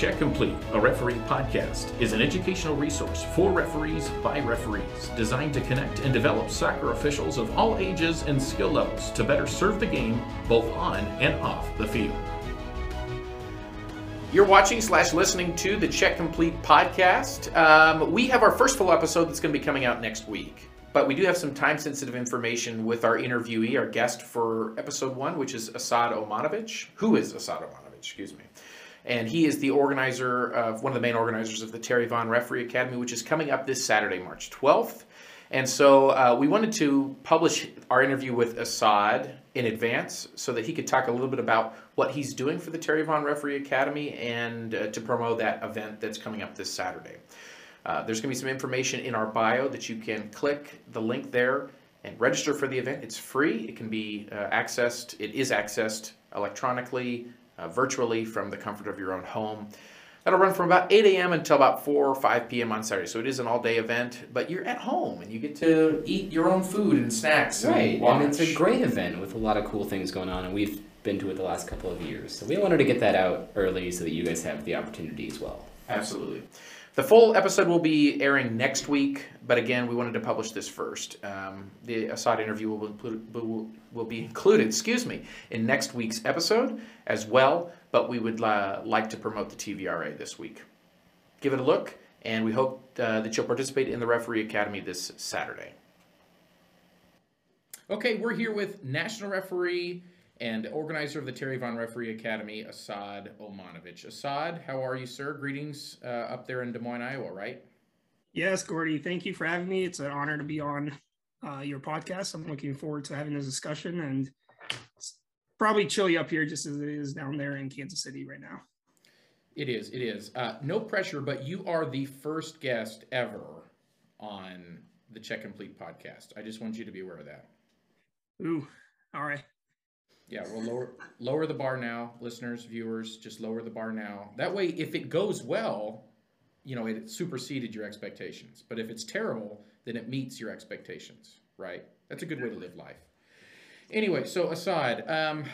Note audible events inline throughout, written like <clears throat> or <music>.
Check Complete, a referee podcast, is an educational resource for referees by referees, designed to connect and develop soccer officials of all ages and skill levels to better serve the game both on and off the field. You're watching slash listening to the Check Complete podcast. Um, we have our first full episode that's going to be coming out next week, but we do have some time sensitive information with our interviewee, our guest for episode one, which is Esad Omanovic. Who is Esad Omanovic? Excuse me and he is the organizer of one of the main organizers of the Terry Vaughn Referee Academy, which is coming up this Saturday, March 12th. And so uh, we wanted to publish our interview with Esad in advance so that he could talk a little bit about what he's doing for the Terry Vaughn Referee Academy and uh, to promote that event that's coming up this Saturday. Uh, there's going to be some information in our bio that you can click the link there and register for the event. It's free. It can be uh, accessed. It is accessed electronically uh, virtually from the comfort of your own home. That'll run from about 8 a.m. until about 4 or 5 p.m. on Saturday. So it is an all day event, but you're at home and you get to eat your own food and snacks. Right. And, and it's a great event with a lot of cool things going on, and we've been to it the last couple of years. So we wanted to get that out early so that you guys have the opportunity as well. Absolutely. The full episode will be airing next week, but again, we wanted to publish this first. Um, the Esad interview will, will, will, be included, excuse me, in next week's episode as well, but we would uh, like to promote the TVRA this week. Give it a look, and we hope uh, that you'll participate in the Referee Academy this Saturday. Okay, we're here with national referee and organizer of the Terry Vaughn Referee Academy, Esad Omanovic. Esad, how are you, sir? Greetings uh, up there in Des Moines, Iowa, right? Yes, Gordy. Thank you for having me. It's an honor to be on uh, your podcast. I'm looking forward to having this discussion, and it's probably chilly up here just as it is down there in Kansas City right now. It is. It is. Uh, no pressure, but you are the first guest ever on the Check Complete podcast. I just want you to be aware of that. Ooh, all right. Yeah, we'll lower lower the bar now, listeners, viewers. Just lower the bar now. That way, if it goes well, you know it superseded your expectations. But if it's terrible, then it meets your expectations. Right? That's a good way to live life. Anyway, so Esad, um,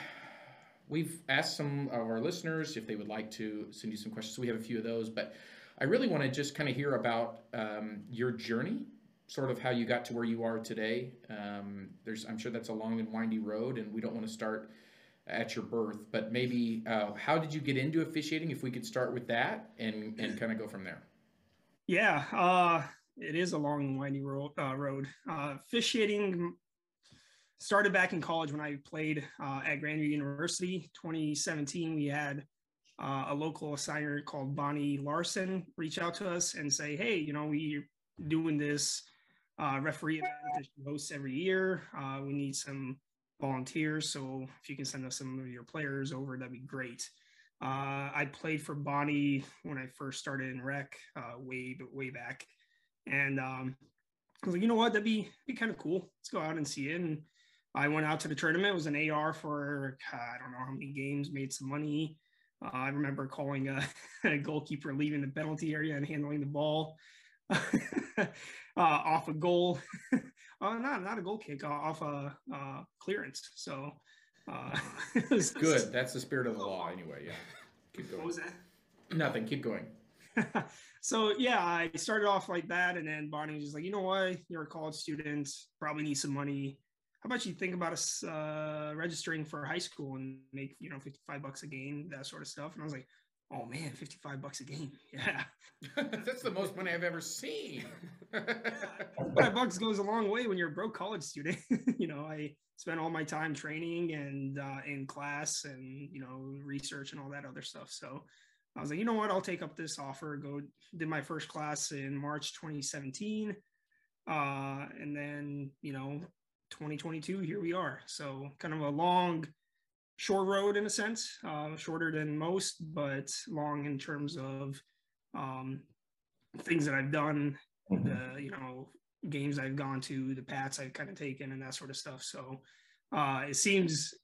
we've asked some of our listeners if they would like to send you some questions. So we have a few of those, but I really want to just kind of hear about um, your journey sort of how you got to where you are today. Um, there's, I'm sure that's a long and windy road, and we don't want to start at your birth, but maybe uh, how did you get into officiating? If we could start with that and and kind of go from there. Yeah, uh, it is a long and windy road. Uh, road. Uh, officiating started back in college when I played uh, at Grandview University. 2017, we had uh, a local assigner called Bonnie Larson reach out to us and say, "Hey, you know, we're doing this uh, referee event that she hosts every year. Uh, we need some volunteers, so if you can send us some of your players over, that'd be great. Uh, I played for Bonnie when I first started in rec, uh, way way back, and um, I was like, you know what, that'd be be kind of cool. Let's go out and see it. And I went out to the tournament. It was an AR for I don't know how many games, made some money. Uh, I remember calling a, <laughs> a goalkeeper leaving the penalty area and handling the ball. <laughs> uh, off a goal, <laughs> uh, not not a goal kick, uh, off a uh, clearance. So uh, <laughs> it was good. That's the spirit of the law, anyway. Yeah, keep going. What was that? Nothing. Keep going. so yeah, I started off like that, and then Bonnie was just like, you know what, you're a college student, probably need some money. How about you think about us uh, registering for high school and make you know 55 bucks a game, that sort of stuff? And I was like, oh man, 55 bucks a game. Yeah. <laughs> That's the most money I've ever seen. Five bucks goes a long way when you're a broke college student. <laughs> you know, I spent all my time training and uh, in class and, you know, research and all that other stuff. So I was like, you know what, I'll take up this offer. Go did my first class in March 2017. Uh, and then, you know, 2022, here we are. So kind of a long, short road in a sense, uh, shorter than most, but long in terms of um, things that I've done, mm-hmm. the you know games I've gone to, the paths I've kind of taken, and that sort of stuff. So uh, it seems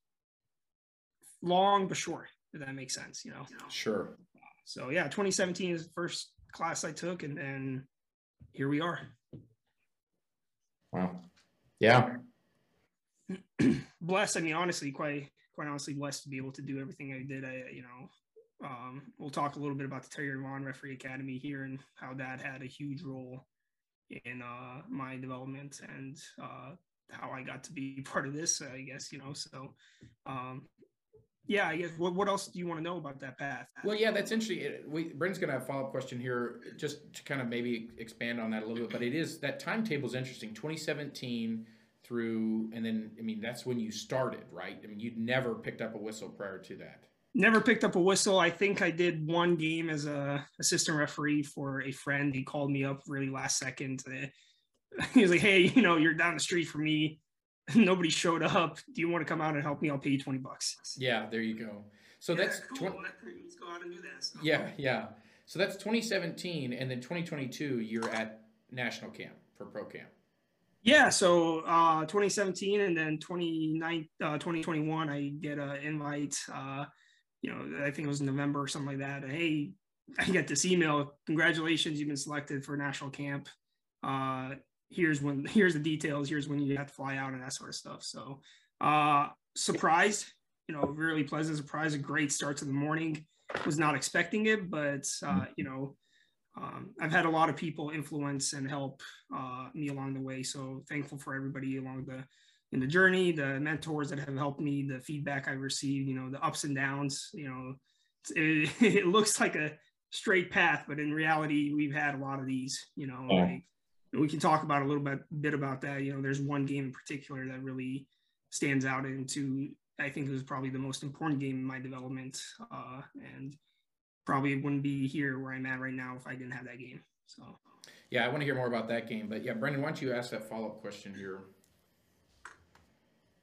long but short. If that makes sense, you know. Sure. So yeah, 2017 is the first class I took, and then here we are. Wow. Yeah. <clears throat> blessed. I mean, honestly, quite quite honestly blessed to be able to do everything I did. I you know, um, we'll talk a little bit about the Terry Vaughn Referee Academy here and how that had a huge role in uh, my development and uh, how I got to be <laughs> part of this. I guess you know. So, um, yeah, I guess. What, what else do you want to know about that path? Well, yeah, that's interesting. We, Brendan's going to have a follow up question here, just to kind of maybe expand on that a little bit. But it is that timetable is interesting. 2017 through, and then I mean that's when you started, right? I mean you'd never picked up a whistle prior to that. Never picked up a whistle. I think I did one game as a assistant referee for a friend. He called me up really last second. <laughs> He was like, "Hey, you know, you're down the street from me. <laughs> Nobody showed up. Do you want to come out and help me? I'll pay you twenty bucks." Yeah, there you go. So yeah, that's cool. 20, Let's go out and do that. So. Yeah, yeah. So that's 2017, and then 2022, you're at national camp for pro camp. Yeah, so uh, 2017 and then 29, uh, 2021, I get an invite. Uh, you know, I think it was November or something like that. Hey, <laughs> I get this email. Congratulations, you've been selected for national camp. Uh, here's when. <laughs> Here's the details. Here's when you have to fly out and that sort of stuff. So, uh, surprised. You know, really pleasant surprise. A great start to the morning. Was not expecting it, but uh, you know, um, I've had a lot of people influence and help uh, me along the way. So thankful for everybody along the in the journey, the mentors that have helped me, the feedback I received, you know, the ups and downs. You know, it, <laughs> it looks like a straight path, but in reality, we've had a lot of these. You know, yeah. like, we can talk about a little bit bit about that. You know, there's one game in particular that really stands out into. I think it was probably the most important game in my development, uh, and probably wouldn't be here where I'm at right now if I didn't have that game. So. Yeah, I want to hear more about that game, but yeah, Brendan, why don't you ask that follow up question here?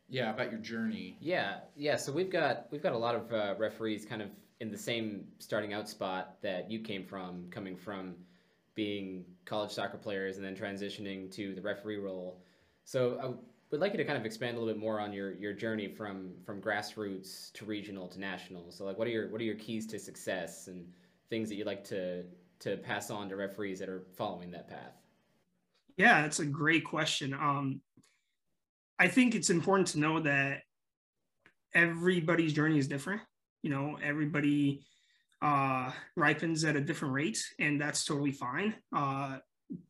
Yeah, about your journey. Yeah, yeah. So we've got we've got a lot of uh, referees kind of in the same starting out spot that you came from, coming from being college soccer players and then transitioning to the referee role. So Would like you to kind of expand a little bit more on your, your journey from from grassroots to regional to national. So like what are your what are your keys to success and things that you'd like to to pass on to referees that are following that path? Yeah, that's a great question. Um, I think it's important to know that everybody's journey is different. You know, everybody uh, ripens at a different rate, and that's totally fine. Uh,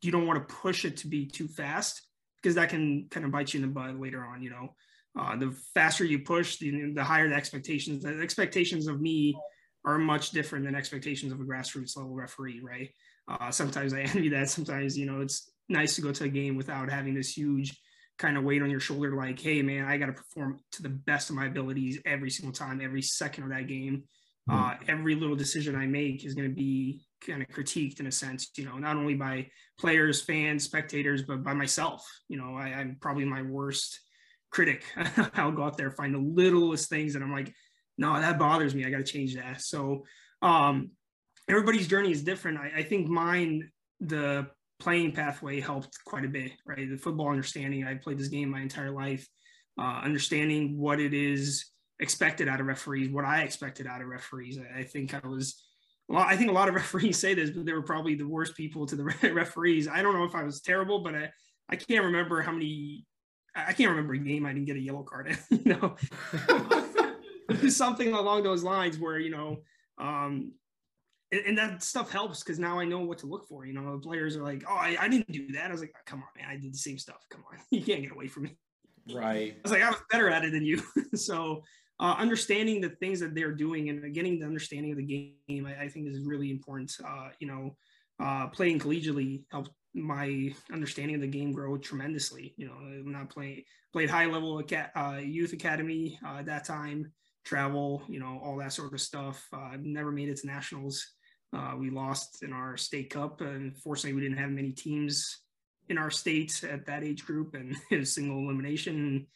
you don't want to push it to be too fast because that can kind of bite you in the butt later on. You know, uh, the faster you push, the, the higher the expectations. The expectations of me are much different than expectations of a grassroots level referee, right? Uh, sometimes I <laughs> envy that. Sometimes, you know, it's nice to go to a game without having this huge kind of weight on your shoulder, like, hey, man, I got to perform to the best of my abilities every single time, every second of that game. Mm-hmm. Uh, every little decision I make is going to be kind of critiqued in a sense, you know, not only by players, fans, spectators, but by myself. You know, I, am probably my worst critic. <laughs> I'll go out there, find the littlest things, and I'm like, no, that bothers me. I got to change that. So, um, everybody's journey is different. I, I think mine, the playing pathway helped quite a bit, right? The football understanding. I played this game my entire life, uh, understanding what it is expected out of referees, what I expected out of referees. I, I think I was well, I think a lot of <laughs> referees say this, but they were probably the worst people to the <laughs> referees. I don't know if I was terrible, but I, I can't remember how many. I can't remember a game I didn't get a yellow card. <laughs> you know, something along those lines where you know, um, and, and that stuff helps because now I know what to look for. You know, the players are like, "Oh, I, I didn't do that." I was like, oh, "Come on, man, I did the same stuff. Come on, you can't get away from me." Right. I was like, "I was better at it than you." so uh, understanding the things that they're doing and getting the understanding of the game, I, I think is really important. Uh, you know, uh, playing collegiately helped my understanding of the game grow tremendously. You know, I'm not playing played high level aca- uh, youth academy uh, at that time, travel, you know, all that sort of stuff. Uh, never made it to nationals. we lost in our state cup, and fortunately, we didn't have many teams in our state at that age group, and <laughs> single elimination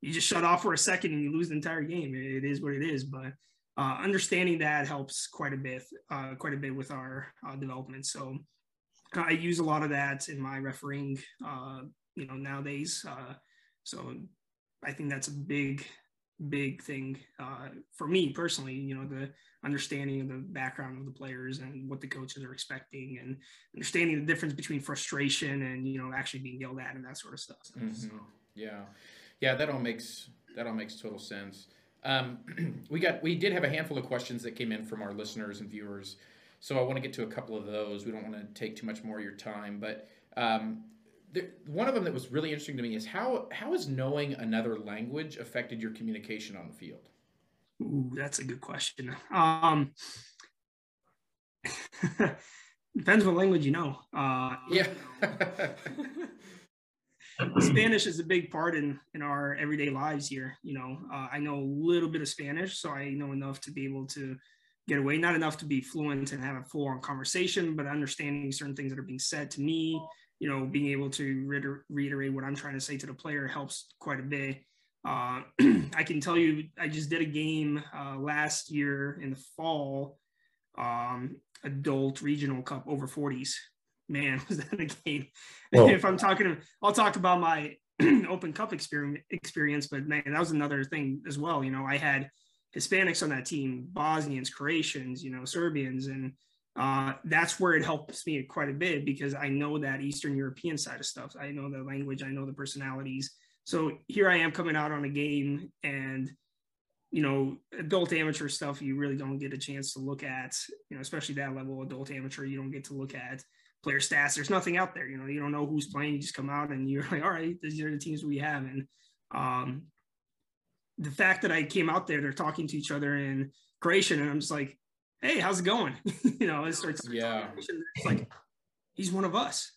you just shut off for a second and you lose the entire game. it, is what it is. But uh, understanding that helps quite a bit, uh, quite a bit with our uh, development. So I use a lot of that in my refereeing, uh, you know, nowadays. Uh, so I think that's a big, big thing uh, for me personally. You know, the understanding of the background of the players and what the coaches are expecting, and understanding the difference between frustration and you know actually being yelled at and that sort of stuff. Mm-hmm. So. Yeah yeah, that all makes that all makes total sense. Um, <clears throat> we got we did have a handful of questions that came in from our listeners and viewers, so I want to get to a couple of those. We don't want to take too much more of your time, but um, the, one of them that was really interesting to me is how how has knowing another language affected your communication on the field? Ooh, that's a good question. Um, <laughs> depends what language you know. Uh, yeah. <laughs> Spanish is a big part in in our everyday lives here. You know, uh, I know a little bit of Spanish, so I know enough to be able to get away. Not enough to be fluent and have a full on conversation, but understanding certain things that are being said to me. You know, being able to reiter- reiterate what I'm trying to say to the player helps quite a bit. Uh, <clears throat> I can tell you, I just did a game uh, last year in the fall, um, adult regional cup over 40s man, <laughs> was that a game? <laughs> if I'm talking, I'll talk about my <clears throat> Open Cup experience, experience, but man, that was another thing as well. You know, I had Hispanics on that team, Bosnians, Croatians, you know, Serbians, and uh, that's where it helps me quite a bit because I know that Eastern European side of stuff. I know the language, I know the personalities. So here I am coming out on a game and you know, adult amateur stuff you really don't get a chance to look at, you know, especially that level adult amateur, you don't get to look at player stats. There's nothing out there. You know, you don't know who's playing. You just come out and you're <laughs> like, all right, these are the teams we have. And um, the fact that I came out there, they're talking to each other in Croatian, and I'm just like, hey, how's it going? <laughs> you know, it starts. Yeah. It's like he's one of us.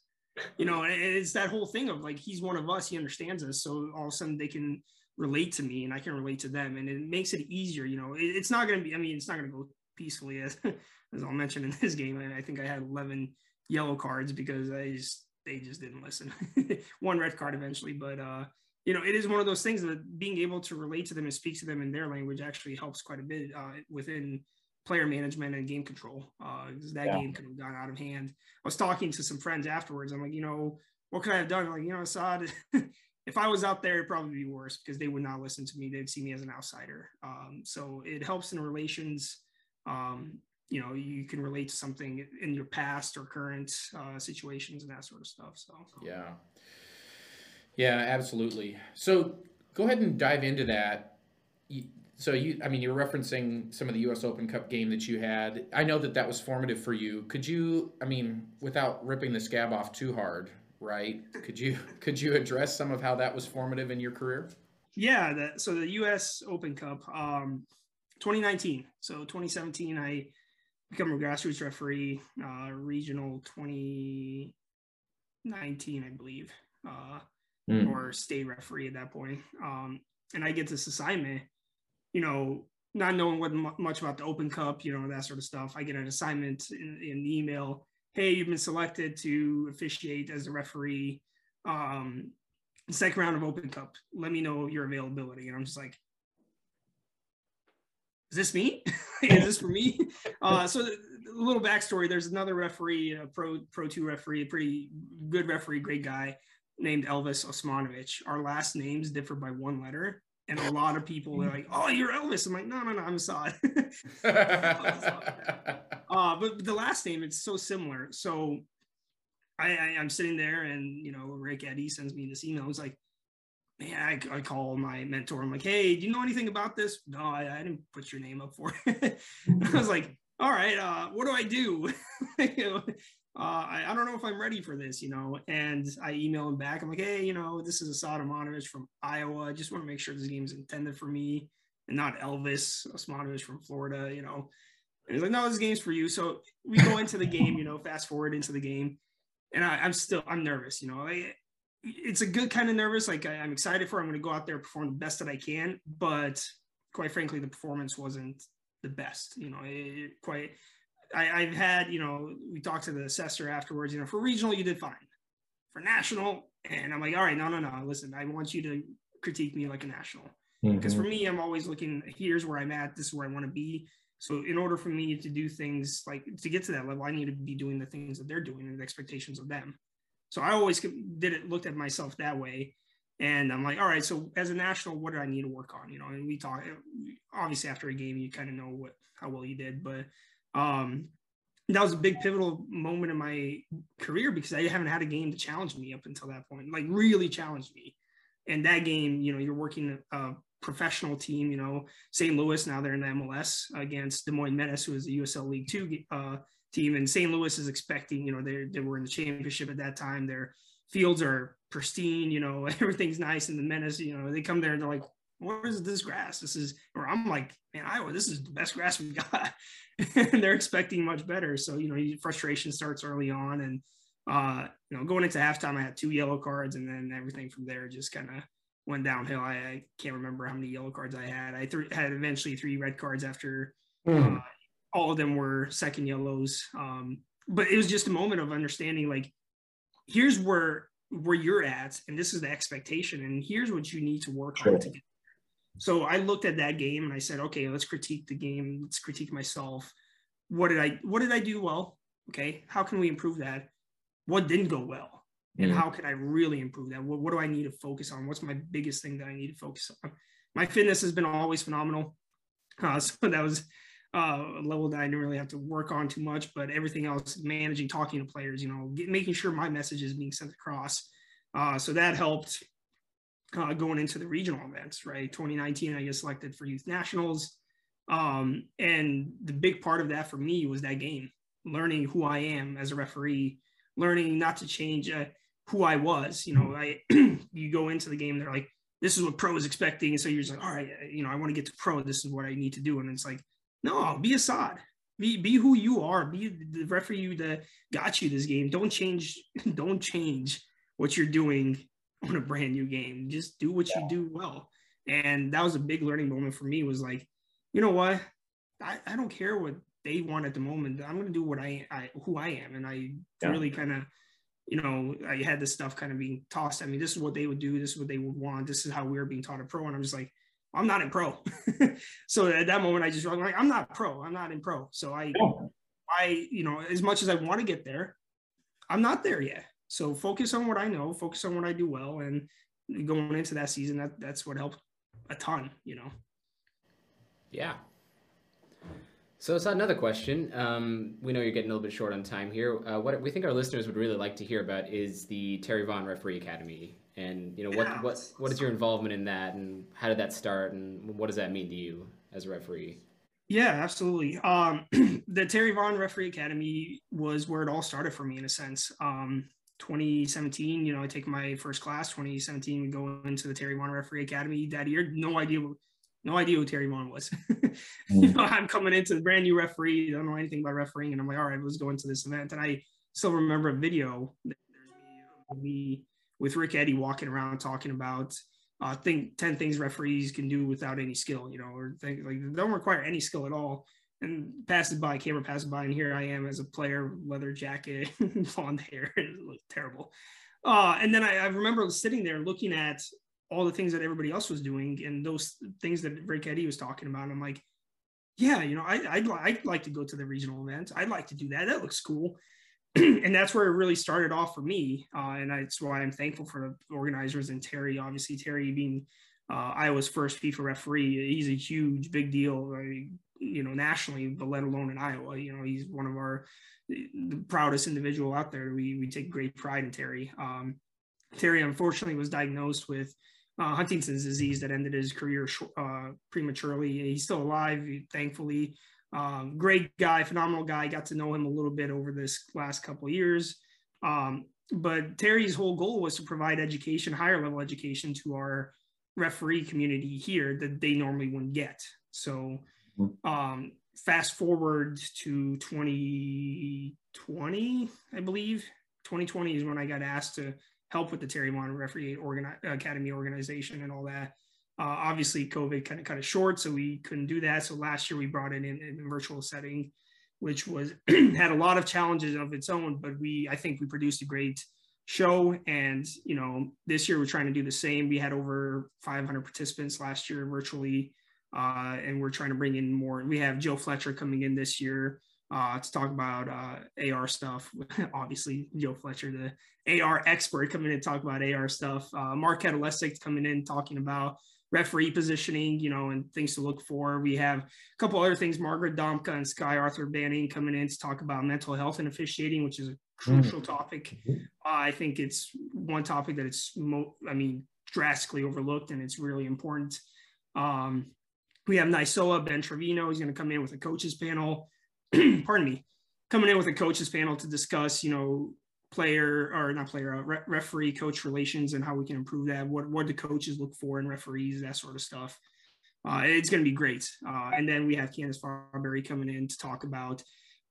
You know, and it's that whole thing of like he's one of us. He understands us. So all of a sudden they can relate to me, and I can relate to them, and it makes it easier. You know, it's not going to be. I mean, it's not going to go peacefully as <laughs> as I'll mention in this game. And I think I had 11 yellow cards because I just they just didn't listen. <laughs> One red card eventually, but uh, you know, it is one of those things that being able to relate to them and speak to them in their language actually helps quite a bit uh, within player management and game control. Uh, that yeah. game could have gone out of hand. I was talking to some friends afterwards. I'm like, you know, what could I have done? I'm like, you know, Esad, <laughs> if I was out there, it'd probably be worse because they would not listen to me. They'd see me as an outsider. Um, so it helps in relations. Um, you know you can relate to something in your past or current uh, situations and that sort of stuff so. Yeah. Yeah absolutely. So go ahead and dive into that. So you i mean you're referencing some of the us open cup game that you had. I know that that was formative for you. Could you i mean without ripping the scab off too hard right could you <laughs> could you address some of how that was formative in your career? Yeah the, so the us open cup um 2019 so 2017 i become a grassroots referee, uh, regional 2019, I believe, uh, mm. or state referee at that point. Um, and I get this assignment, you know, not knowing what much about the Open Cup, you know, that sort of stuff. I get an assignment in, in the email. Hey, you've been selected to officiate as a referee. Um, second round of Open Cup. Let me know your availability. And I'm just like, is this me? <laughs> is this for me? Uh, so a little backstory. There's another referee, a pro pro two referee, a pretty good referee, great guy named Elvis Osmanovic. Our last names differ by one letter. And a lot of people are like, "Oh, you're Elvis." I'm like, "No, no, no, I'm Esad." <laughs> uh, but the last name, it's so similar. So I, I, am sitting there, and you know, Rick Eddy sends me this email. He's like, man, I, I, call my mentor. I'm like, hey, do you know anything about this? No, I, I didn't put your name up for it. <laughs> I was like, all right, uh, what do I do? <laughs> you know, uh, I, I, don't know if I'm ready for this, you know. And I email him back. I'm like, hey, you know, this is Esad Osmanovic from Iowa. I just want to make sure this game's intended for me and not Elvis Osmanovic from Florida, you know. And he's like, no, this game's for you. So we go into the game, you know, fast forward into the game. And I, am still, I'm nervous, you know. I, it's a good kind of nervous. Like I, am excited for. It. I'm going to go out there perform the best that I can, but quite frankly, the performance wasn't the best. You know, it, quite. I, I've had you know we talked to the assessor afterwards. You know, for regional you did fine, for national, and I'm like, all right, no, no, no. Listen, I want you to critique me like a national mm-hmm. because for me, I'm always looking. Here's where I'm at. This is where I want to be. So in order for me to do things like to get to that level, I need to be doing the things that they're doing and the expectations of them. So I always did it, looked at myself that way. And I'm like, all right, so as a national, what do I need to work on? You know, and we talk, obviously after a game, you kind of know what, how well you did, but, um, that was a big pivotal moment in my career because I haven't had a game to challenge me up until that point, like really challenge me. And that game, you know, you're working a professional team. You know, St. Louis now they're in the MLS against Des Moines Menace, who is the USL League Two uh, team, and St. Louis is expecting. You know, they they were in the championship at that time. Their fields are pristine. You know, <laughs> everything's nice. And the Menace, you know, they come there and they're like, "What is this grass? This is," or I'm like, "Man, Iowa, this is the best grass we got." <laughs> and they're expecting much better. So you know, frustration starts early on, and uh, you know, going into halftime, I had two yellow cards, and then everything from there just kind of went downhill. I, I, can't remember how many yellow cards I had. I th- had eventually three red cards after mm. uh, all of them were second yellows. Um, but it was just a moment of understanding, like, here's where where you're at, and this is the expectation, and here's what you need to work sure. on to get. So I looked at that game and I said, okay, let's critique the game. Let's critique myself. What did I What did I do well? Okay, how can we improve that? what didn't go well and mm-hmm. how can I really improve that? What, what do I need to focus on? What's my biggest thing that I need to focus on? My fitness has been always phenomenal. Uh, <laughs> so that was uh, level that I didn't really have to work on too much, but everything else, managing, talking to players, you know, get, making sure my message is being sent across. Uh, so that helped uh, going into the regional events, right? 2019, I get selected for youth nationals. Um, and the big part of that for me was that game, learning who I am as a referee, learning not to change uh, who I was. You know, I <clears throat> you go into the game, they're like, this is what pro is expecting, and so you're just like, all right, you know, I want to get to pro. This is what I need to do, and it's like, no, be Esad. Be, be who you are. Be the referee that got you this game. Don't change. <laughs> Don't change what you're doing on a brand new game. Just do what yeah. you do well. And that was a big learning moment for me. Was like, you know what? I, I don't care what they want at the moment. I'm going to do what I, I who I am, and I yeah. really kind of, you know, I had this stuff kind of being tossed at me. This is what they would do. This is what they would want. This is how we are being taught at pro, and I'm just like, I'm not in pro. <laughs> so at that moment, I just was like, I'm not pro. I'm not in pro. So I, yeah. I, you know, as much as I want to get there, I'm not there yet. So focus on what I know. Focus on what I do well, and going into that season, that that's what helped a ton. You know. Yeah, so it's another question. Um, we know you're getting a little bit short on time here. Uh, what we think our listeners would really like to hear about is the Terry Vaughn Referee Academy, and you know what what what is your involvement in that, and how did that start, and what does that mean to you as a referee? Yeah, absolutely. Um, <clears throat> the Terry Vaughn Referee Academy was where it all started for me, in a sense. Um, 2017, you know, I take my first class. 2017, we go into the Terry Vaughn Referee Academy that year. No idea no idea who Terry Vaughn was. <laughs> you know, I'm coming into the brand new referee, don't know anything about refereeing, and I'm like, all right, let's go into this event. And I still remember a video me with Rick Eddy walking around talking about uh think 10 things referees can do without any skill, you know, or think like don't require any skill at all. And passes by, camera passes by, and here I am as a player, leather jacket, <laughs> blonde hair, <laughs> it looked terrible. Uh, and then I, I remember sitting there looking at all the things that everybody else was doing and those things that Rick Eddy was talking about. I'm like, yeah, you know, I, I'd, I'd like to go to the regional event. I'd like to do that. That looks cool. <clears throat> and that's where it really started off for me. Uh, and that's why I'm thankful for the organizers and Terry, obviously Terry being uh, Iowa's first FIFA referee. He's a huge, big deal, you know, nationally, but let alone in Iowa. You know, he's one of our the proudest individual out there. We we take great pride in Terry. Um, Terry unfortunately was diagnosed with uh, Huntington's disease that ended his career uh, prematurely. He's still alive, thankfully. Um, great guy, phenomenal guy. Got to know him a little bit over this last couple years. Um, but Terry's whole goal was to provide education, higher level education to our referee community here that they normally wouldn't get. So, mm-hmm. um, fast forward to 2020, I believe. 2020 is when I got asked to help with the Terry Vaughn Referee Organi- Academy organization and all that. Uh, obviously, COVID kind of cut it short, so we couldn't do that. So last year we brought it in in a virtual setting, which was <clears throat> had a lot of challenges of its own. But we, I think, we produced a great show. And you know, this year we're trying to do the same. We had over 500 participants last year virtually, uh, and we're trying to bring in more. We have Joe Fletcher coming in this year uh, to talk about uh, AR stuff. <laughs> Obviously, Joe Fletcher, the AR expert, coming in to talk about AR stuff. Uh, Mark Kadlecik coming in talking about referee positioning, you know, and things to look for. We have a couple other things. Margaret Domka and Skye Arthur-Banning coming in to talk about mental health and officiating, which is a crucial mm. topic. Uh, I think it's one topic that it's, mo- I mean, drastically overlooked, and it's really important Um, we have Nisola Ben Trevino. He's going to come in with a coaches panel. <clears throat> Pardon me, coming in with a coaches panel to discuss, you know, player or not player, uh, re- referee coach relations and how we can improve that. What what do coaches look for in referees, that sort of stuff. Uh, it's going to be great. Uh, and then we have Candace Farberry coming in to talk about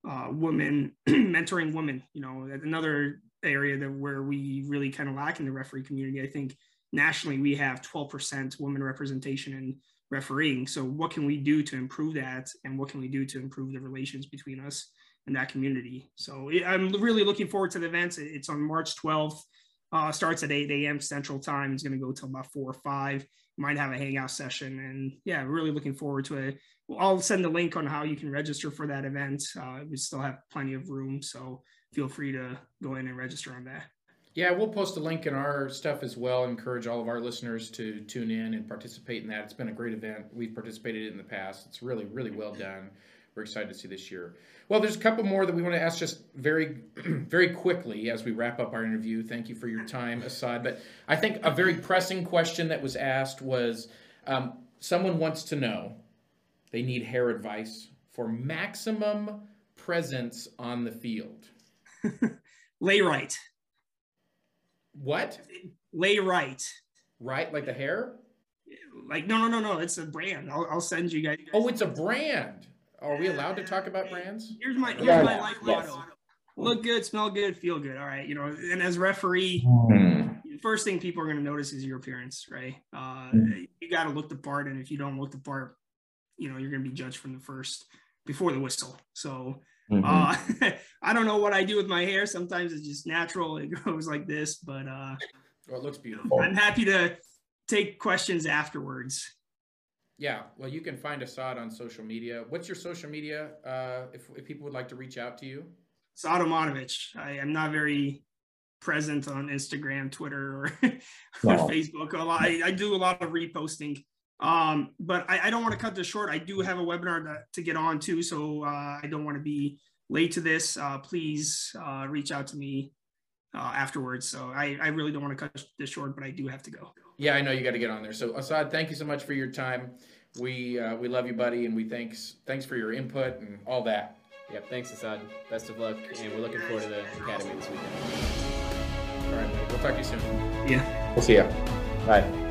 uh, women <clears throat> mentoring women. You know, another area that where we really kind of lack in the referee community. I think nationally we have 12% women representation in refereeing. So what can we do to improve that, and what can we do to improve the relations between us and that community? So I'm really looking forward to the events. It's on March 12th. Uh, starts at 8 a.m. Central Time. It's going to go till about four or five. Might have a hangout session, and yeah, really looking forward to it. I'll send the link on how you can register for that event. Uh, we still have plenty of room, so feel free to go in and register on that. Yeah, we'll post a link in our stuff as well. Encourage all of our listeners to tune in and participate in that. It's been a great event. We've participated in the past. It's really, really well done. We're excited to see this year. Well, there's a couple more that we want to ask just very, <clears throat> very quickly as we wrap up our interview. Thank you for your time, Esad. But I think a very pressing question that was asked was um, someone wants to know they need hair advice for maximum presence on the field. <laughs> Layrite. What? Layrite. Right, like the hair? Like no, no, no, no. It's a brand. I'll, I'll send you guys. Oh, it's a brand. Are we allowed to talk about brands? Here's my here's my life motto: look good, smell good, feel good. All right, you know. And as referee, hmm. first thing people are going to notice is your appearance, right? Uh, hmm. You got to look the part, and if you don't look the part, you know you're going to be judged from the first before the whistle. So Mm-hmm. Uh, <laughs> I don't know what I do with my hair. Sometimes it's just natural. It <laughs> goes like this, but uh, well, it looks beautiful. I'm happy to take questions afterwards. Yeah, well, you can find Esad on social media. What's your social media uh, if, if people would like to reach out to you? Esad Omanovic. I am not very present on Instagram, Twitter, or, <laughs> no. or Facebook. A lot, I, I, do a lot of reposting. Um, but I, I don't want to cut this short. I do have a webinar to, to get on to, so uh, I don't want to be late to this. Uh, please uh, reach out to me uh, afterwards. So I, I really don't want to cut this short, but I do have to go. Yeah, I know you got to get on there. So Esad, thank you so much for your time. We uh, we love you, buddy, and we thanks thanks for your input and all that. Yep, thanks, Esad. Best of luck, and we're looking forward to the academy this weekend. All right, we'll talk to you soon. Yeah. We'll see you. Bye.